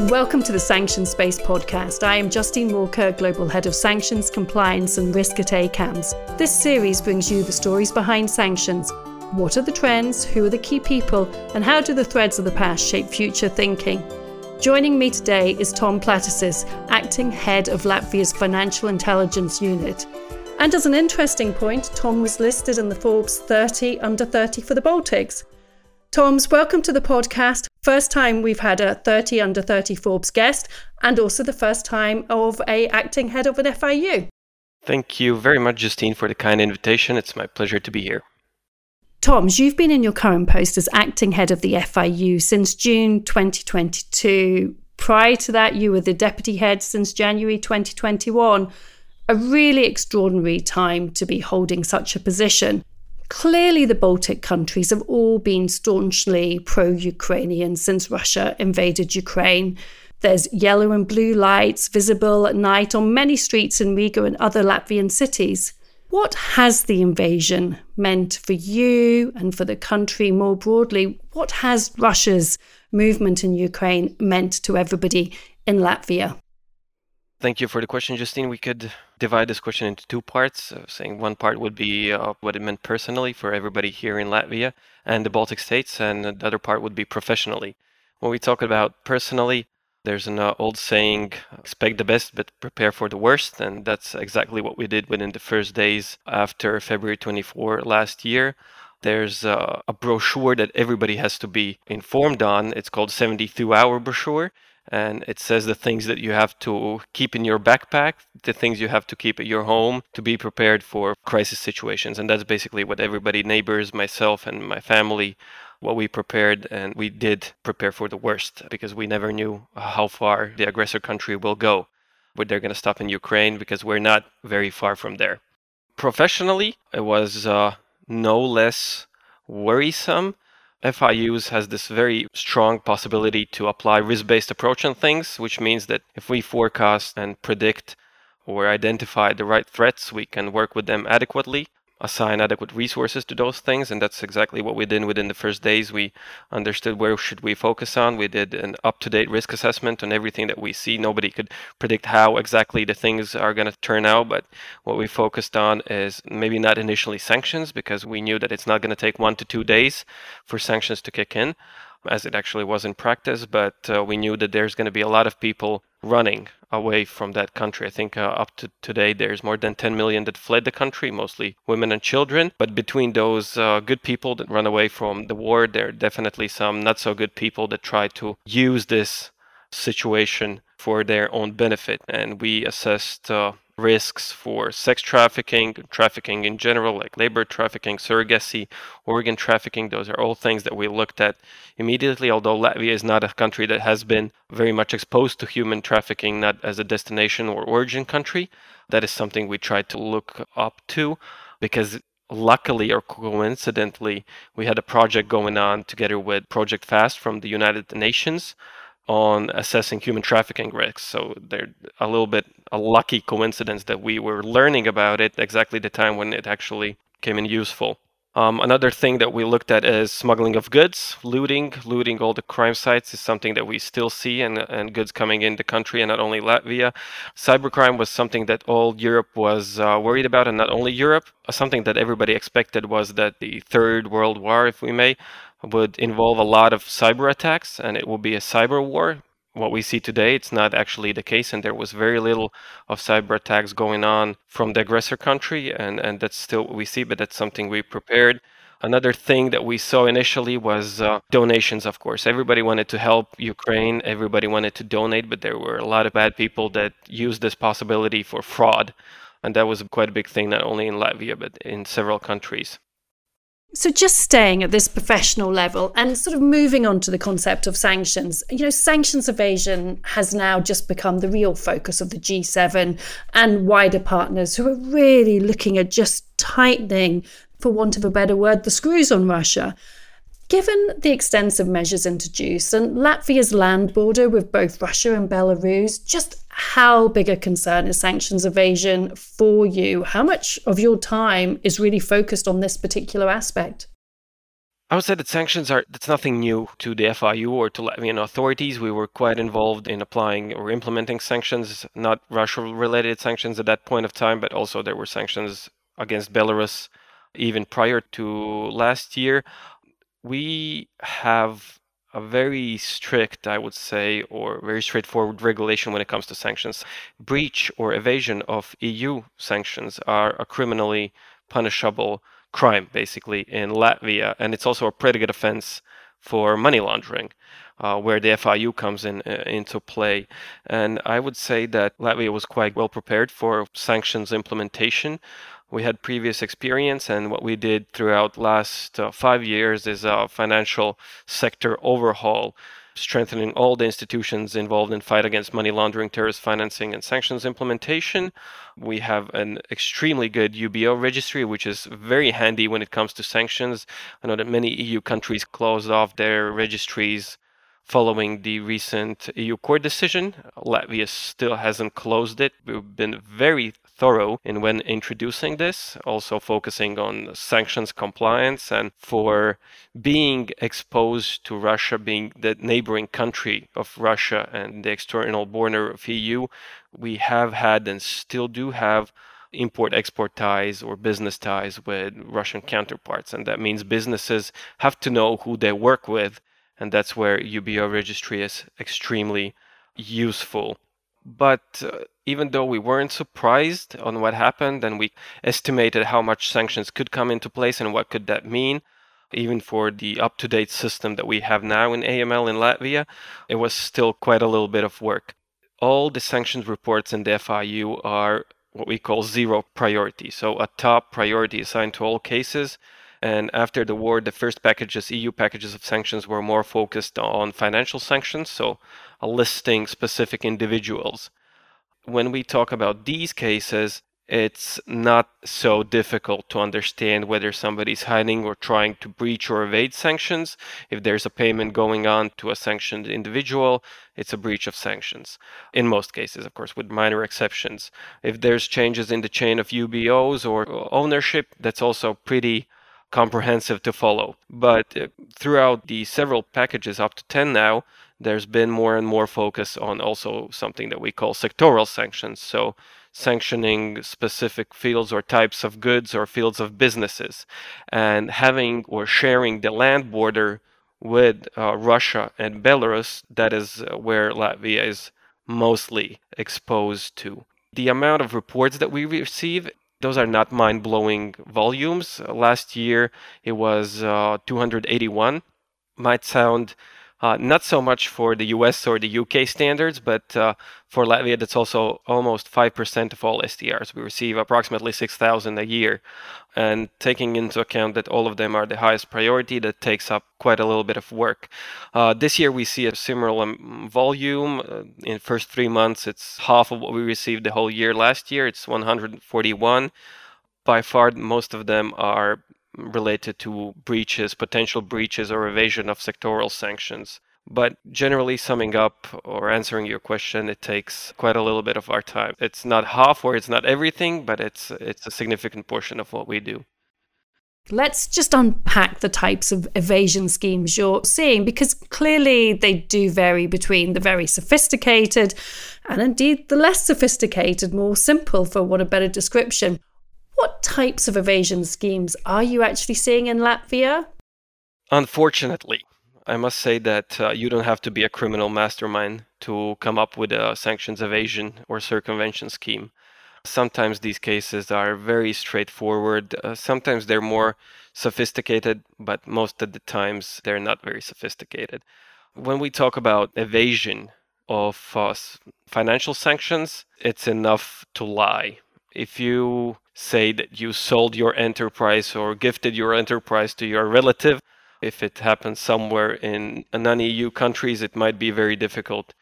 Welcome to the Sanctions Space podcast. I am Justine Walker, Global Head of Sanctions, Compliance and Risk at ACAMS. This series brings you the stories behind sanctions. What are the trends, who are the key people, and how do the threads of the past shape future thinking? Joining me today is Tom Platacis, Acting Head of Latvia's Financial Intelligence Unit. And as an interesting point, Tom was listed in the Forbes 30 under 30 for the Baltics. Toms, welcome to the podcast. First time we've had a 30 under 30 Forbes guest, and also the first time of a acting head of an FIU. Thank you very much, Justine, for the kind invitation. It's my pleasure to be here. Toms, you've been in your current post as acting head of the FIU since June 2022. Prior to that, you were the deputy head since January 2021. A really extraordinary time to be holding such a position. Clearly, the Baltic countries have all been staunchly pro Ukrainian since Russia invaded Ukraine. There's yellow and blue lights visible at night on many streets in Riga and other Latvian cities. What has the invasion meant for you and for the country more broadly? What has Russia's movement in Ukraine meant to everybody in Latvia? Thank you for the question, Justine. We could divide this question into two parts. Uh, saying one part would be uh, what it meant personally for everybody here in Latvia and the Baltic states, and the other part would be professionally. When we talk about personally, there's an uh, old saying, expect the best but prepare for the worst. And that's exactly what we did within the first days after February 24 last year. There's uh, a brochure that everybody has to be informed on. It's called 72 hour brochure and it says the things that you have to keep in your backpack, the things you have to keep at your home to be prepared for crisis situations. And that's basically what everybody, neighbors, myself, and my family, what we prepared. And we did prepare for the worst because we never knew how far the aggressor country will go. But they're going to stop in Ukraine because we're not very far from there. Professionally, it was uh, no less worrisome FIUs has this very strong possibility to apply risk-based approach on things, which means that if we forecast and predict or identify the right threats, we can work with them adequately assign adequate resources to those things and that's exactly what we did. Within the first days we understood where should we focus on. We did an up-to-date risk assessment on everything that we see. Nobody could predict how exactly the things are going to turn out but what we focused on is maybe not initially sanctions because we knew that it's not going to take one to two days for sanctions to kick in as it actually was in practice, but uh, we knew that there's going to be a lot of people running away from that country. I think uh, up to today, there's more than 10 million that fled the country, mostly women and children. But between those uh, good people that run away from the war, there are definitely some not so good people that try to use this situation for their own benefit. And we assessed uh, risks for sex trafficking, trafficking in general, like labor trafficking, surrogacy, organ trafficking. Those are all things that we looked at immediately. Although Latvia is not a country that has been very much exposed to human trafficking, not as a destination or origin country, that is something we tried to look up to because luckily or coincidentally, we had a project going on together with Project FAST from the United Nations on assessing human trafficking risks. So they're a little bit a lucky coincidence that we were learning about it exactly the time when it actually came in useful. Um, another thing that we looked at is smuggling of goods, looting, looting all the crime sites is something that we still see, and, and goods coming in the country, and not only Latvia. Cybercrime was something that all Europe was uh, worried about, and not only Europe. Something that everybody expected was that the Third World War, if we may, would involve a lot of cyber attacks and it will be a cyber war. What we see today, it's not actually the case, and there was very little of cyber attacks going on from the aggressor country, and, and that's still what we see, but that's something we prepared. Another thing that we saw initially was uh, donations, of course. Everybody wanted to help Ukraine, everybody wanted to donate, but there were a lot of bad people that used this possibility for fraud. And that was quite a big thing, not only in Latvia, but in several countries. So, just staying at this professional level and sort of moving on to the concept of sanctions, you know, sanctions evasion has now just become the real focus of the G7 and wider partners who are really looking at just tightening, for want of a better word, the screws on Russia. Given the extensive measures introduced and Latvia's land border with both Russia and Belarus, just how big a concern is sanctions evasion for you? How much of your time is really focused on this particular aspect? I would say that sanctions are that's nothing new to the FIU or to Latvian authorities. We were quite involved in applying or implementing sanctions, not Russia-related sanctions at that point of time, but also there were sanctions against Belarus even prior to last year. We have a very strict, I would say, or very straightforward regulation when it comes to sanctions. Breach or evasion of EU sanctions are a criminally punishable crime, basically, in Latvia. And it's also a predicate offense for money laundering, uh, where the FIU comes in uh, into play. And I would say that Latvia was quite well prepared for sanctions implementation. We had previous experience, and what we did throughout last uh, five years is a financial sector overhaul strengthening all the institutions involved in fight against money laundering, terrorist financing, and sanctions implementation. We have an extremely good UBO registry, which is very handy when it comes to sanctions. I know that many EU countries closed off their registries following the recent EU court decision. Latvia still hasn't closed it. We've been very thorough in when introducing this, also focusing on sanctions compliance and for being exposed to Russia being the neighboring country of Russia and the external border of EU, we have had and still do have import export ties or business ties with Russian counterparts. And that means businesses have to know who they work with. And that's where UBO registry is extremely useful. But uh, even though we weren't surprised on what happened and we estimated how much sanctions could come into place and what could that mean, even for the up-to-date system that we have now in AML in Latvia, it was still quite a little bit of work. All the sanctions reports in the FIU are what we call zero priority, so a top priority assigned to all cases. And after the war, the first packages, EU packages of sanctions, were more focused on financial sanctions, so listing specific individuals. When we talk about these cases, it's not so difficult to understand whether somebody's hiding or trying to breach or evade sanctions. If there's a payment going on to a sanctioned individual, it's a breach of sanctions. In most cases, of course, with minor exceptions. If there's changes in the chain of UBOs or ownership, that's also pretty comprehensive to follow. But uh, throughout the several packages, up to 10 now, there's been more and more focus on also something that we call sectoral sanctions. So, sanctioning specific fields or types of goods or fields of businesses, and having or sharing the land border with uh, Russia and Belarus, that is uh, where Latvia is mostly exposed to. The amount of reports that we receive those are not mind blowing volumes. Last year it was uh, 281. Might sound uh, not so much for the US or the UK standards, but uh, for Latvia, that's also almost 5% of all STRs. We receive approximately 6,000 a year. And taking into account that all of them are the highest priority, that takes up quite a little bit of work. Uh, this year, we see a similar um, volume. Uh, in first three months, it's half of what we received the whole year last year. It's 141. By far, most of them are related to breaches, potential breaches, or evasion of sectoral sanctions. But generally, summing up or answering your question, it takes quite a little bit of our time. It's not half or it's not everything, but it's it's a significant portion of what we do. Let's just unpack the types of evasion schemes you're seeing because clearly they do vary between the very sophisticated and indeed the less sophisticated, more simple, for what a better description. What types of evasion schemes are you actually seeing in Latvia? Unfortunately, I must say that uh, you don't have to be a criminal mastermind to come up with a sanctions evasion or circumvention scheme. Sometimes these cases are very straightforward. Uh, sometimes they're more sophisticated, but most of the times they're not very sophisticated. When we talk about evasion of uh, financial sanctions, it's enough to lie. If you say that you sold your enterprise or gifted your enterprise to your relative. If it happens somewhere in non EU countries, it might be very difficult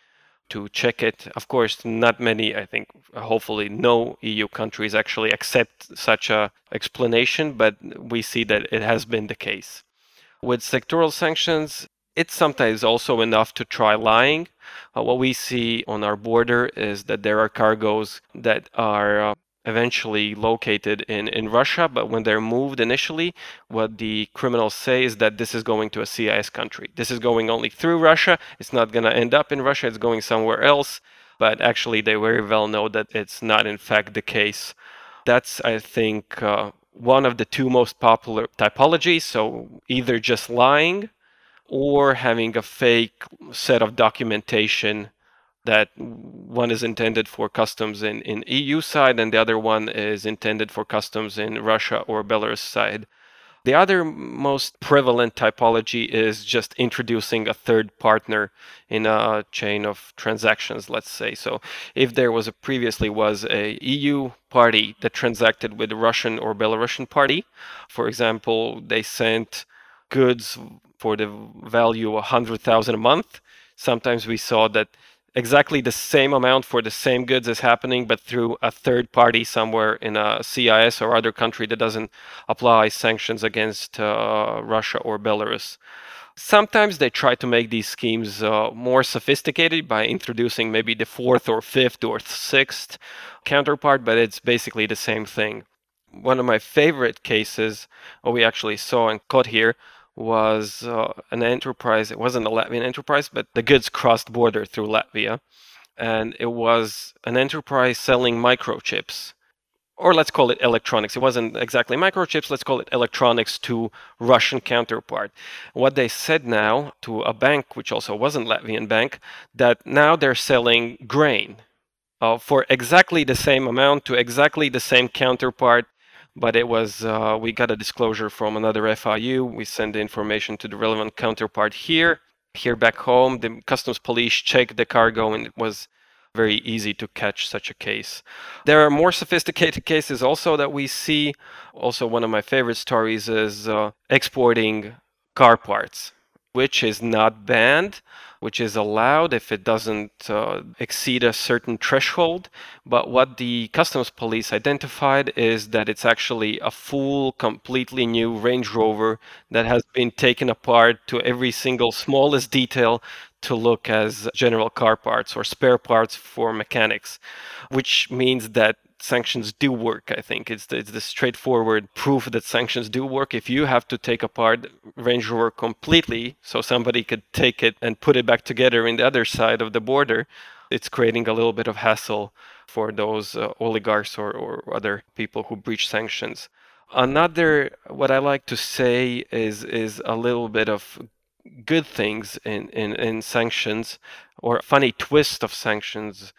to check it. Of course, not many, I think, hopefully, no EU countries actually accept such a explanation, but we see that it has been the case. With sectoral sanctions, it's sometimes also enough to try lying. Uh, what we see on our border is that there are cargoes that are uh, eventually located in, in Russia, but when they're moved initially, what the criminals say is that this is going to a CIS country. This is going only through Russia. It's not going to end up in Russia, it's going somewhere else. But actually, they very well know that it's not, in fact, the case. That's, I think, uh, one of the two most popular typologies. So either just lying or having a fake set of documentation that one is intended for customs in, in EU side and the other one is intended for customs in Russia or Belarus side. The other most prevalent typology is just introducing a third partner in a chain of transactions, let's say. So if there was a previously was a EU party that transacted with a Russian or Belarusian party, for example, they sent goods for the value of 100,000 a month. Sometimes we saw that exactly the same amount for the same goods is happening, but through a third party somewhere in a CIS or other country that doesn't apply sanctions against uh, Russia or Belarus. Sometimes they try to make these schemes uh, more sophisticated by introducing maybe the fourth or fifth or sixth counterpart, but it's basically the same thing. One of my favorite cases, we actually saw and caught here, was uh, an enterprise. It wasn't a Latvian enterprise, but the goods crossed border through Latvia. And it was an enterprise selling microchips, or let's call it electronics. It wasn't exactly microchips, let's call it electronics to Russian counterpart. What they said now to a bank, which also wasn't Latvian bank, that now they're selling grain uh, for exactly the same amount to exactly the same counterpart but it was uh, we got a disclosure from another FIU. We sent the information to the relevant counterpart here. Here back home, the customs police checked the cargo, and it was very easy to catch such a case. There are more sophisticated cases also that we see. Also, one of my favorite stories is uh, exporting car parts, which is not banned, which is allowed if it doesn't uh, exceed a certain threshold. But what the customs police identified is that it's actually a full, completely new Range Rover that has been taken apart to every single smallest detail to look as general car parts or spare parts for mechanics, which means that sanctions do work. I think it's the, it's the straightforward proof that sanctions do work. If you have to take apart Range Rover completely, so somebody could take it and put it back together in the other side of the border, it's creating a little bit of hassle for those uh, oligarchs or, or other people who breach sanctions. Another, what I like to say is is a little bit of good things in, in, in sanctions or funny twist of sanctions.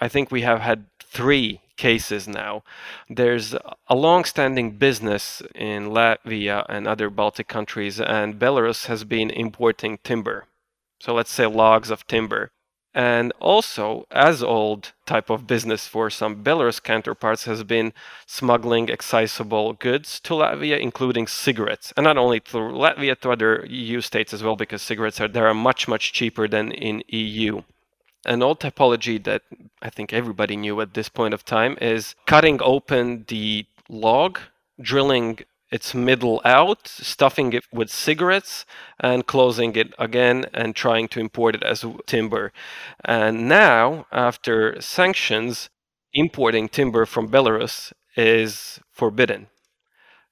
I think we have had three cases now. There's a long-standing business in Latvia and other Baltic countries, and Belarus has been importing timber. So let's say logs of timber. And also, as old type of business for some Belarus counterparts has been smuggling excisable goods to Latvia, including cigarettes, and not only to Latvia, to other EU states as well, because cigarettes are there are much much cheaper than in EU an old typology that I think everybody knew at this point of time is cutting open the log, drilling its middle out, stuffing it with cigarettes, and closing it again and trying to import it as timber. And now, after sanctions, importing timber from Belarus is forbidden.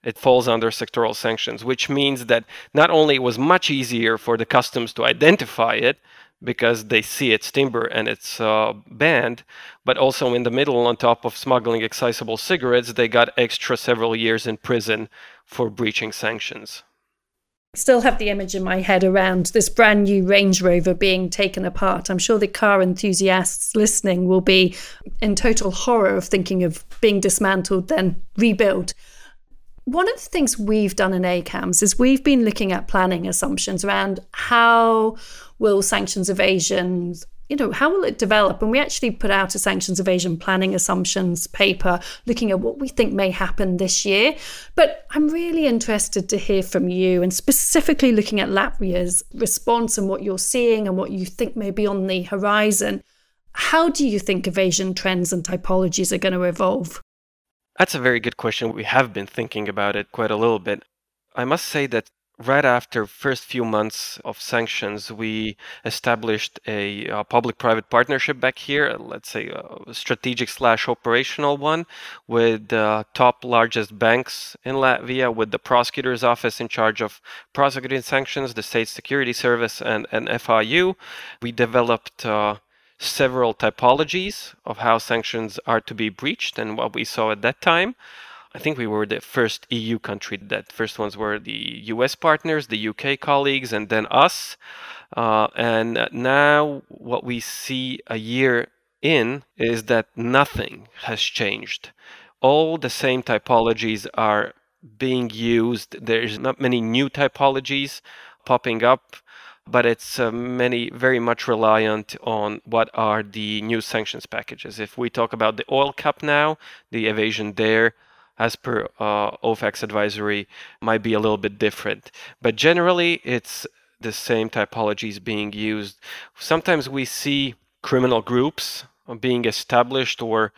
It falls under sectoral sanctions, which means that not only it was much easier for the customs to identify it, because they see it's timber and it's uh, banned. But also in the middle, on top of smuggling excisable cigarettes, they got extra several years in prison for breaching sanctions. Still have the image in my head around this brand new Range Rover being taken apart. I'm sure the car enthusiasts listening will be in total horror of thinking of being dismantled, then rebuilt. One of the things we've done in ACAMS is we've been looking at planning assumptions around how will sanctions evasion you know, how will it develop? And we actually put out a sanctions evasion planning assumptions paper looking at what we think may happen this year. But I'm really interested to hear from you and specifically looking at Latvia's response and what you're seeing and what you think may be on the horizon. How do you think evasion trends and typologies are going to evolve? That's a very good question. We have been thinking about it quite a little bit. I must say that right after first few months of sanctions, we established a, a public-private partnership back here, let's say a strategic slash operational one, with the top largest banks in Latvia, with the prosecutor's office in charge of prosecuting sanctions, the State Security Service, and, and FIU. We developed uh, several typologies of how sanctions are to be breached and what we saw at that time. I think we were the first EU country. That first ones were the US partners, the UK colleagues, and then us. Uh, and now what we see a year in is that nothing has changed. All the same typologies are being used. There's not many new typologies popping up, but it's uh, many very much reliant on what are the new sanctions packages. If we talk about the oil cap now, the evasion there as per uh, OFAC's advisory, might be a little bit different. But generally, it's the same typologies being used. Sometimes we see criminal groups being established or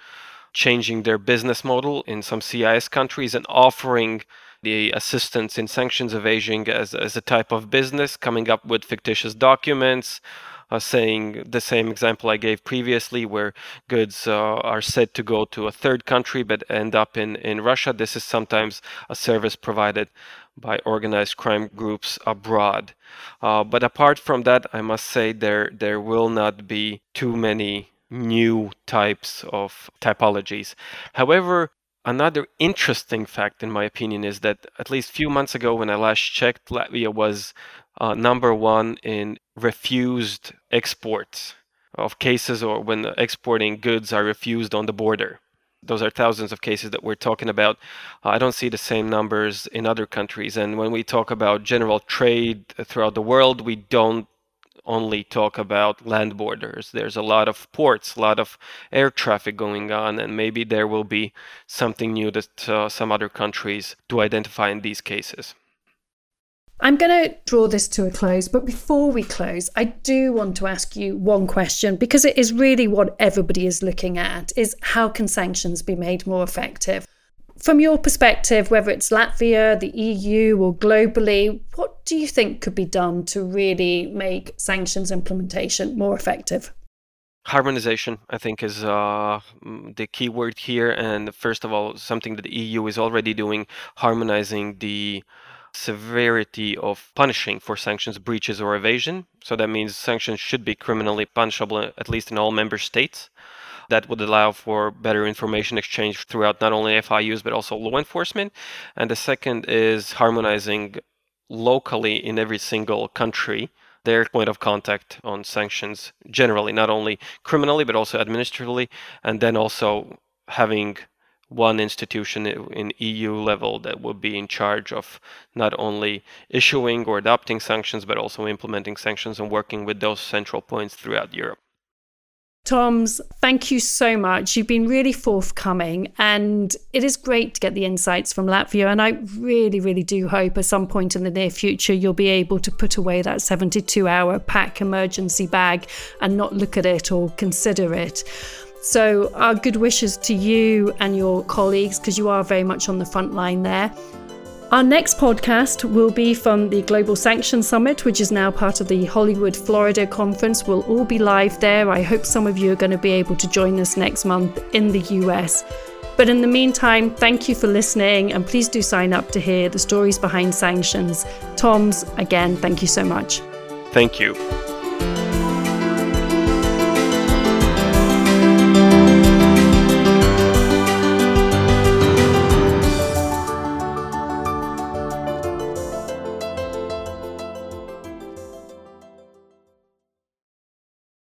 changing their business model in some CIS countries and offering the assistance in sanctions evasion as, as a type of business, coming up with fictitious documents, uh, saying the same example I gave previously, where goods uh, are said to go to a third country but end up in, in Russia. This is sometimes a service provided by organized crime groups abroad. Uh, but apart from that, I must say there there will not be too many new types of typologies. However, another interesting fact, in my opinion, is that at least a few months ago, when I last checked, Latvia was uh, number one in refused exports of cases or when exporting goods are refused on the border. Those are thousands of cases that we're talking about. Uh, I don't see the same numbers in other countries. And when we talk about general trade throughout the world, we don't only talk about land borders. There's a lot of ports, a lot of air traffic going on, and maybe there will be something new that uh, some other countries do identify in these cases. I'm going to draw this to a close, but before we close, I do want to ask you one question because it is really what everybody is looking at is how can sanctions be made more effective? From your perspective, whether it's Latvia, the EU, or globally, do you think could be done to really make sanctions implementation more effective? Harmonization, I think, is uh, the key word here. And first of all, something that the EU is already doing, harmonizing the severity of punishing for sanctions breaches or evasion. So that means sanctions should be criminally punishable, at least in all member states that would allow for better information exchange throughout not only FIUs but also law enforcement. And the second is harmonizing locally in every single country their point of contact on sanctions generally, not only criminally but also administratively, and then also having one institution in EU level that would be in charge of not only issuing or adopting sanctions but also implementing sanctions and working with those central points throughout Europe. Toms, thank you so much. You've been really forthcoming, and it is great to get the insights from Latvia. And I really, really do hope at some point in the near future you'll be able to put away that 72 hour pack emergency bag and not look at it or consider it. So, our good wishes to you and your colleagues, because you are very much on the front line there. Our next podcast will be from the Global Sanctions Summit, which is now part of the Hollywood, Florida conference. We'll all be live there. I hope some of you are going to be able to join us next month in the US. But in the meantime, thank you for listening and please do sign up to hear the stories behind sanctions. Toms, again, thank you so much. Thank you.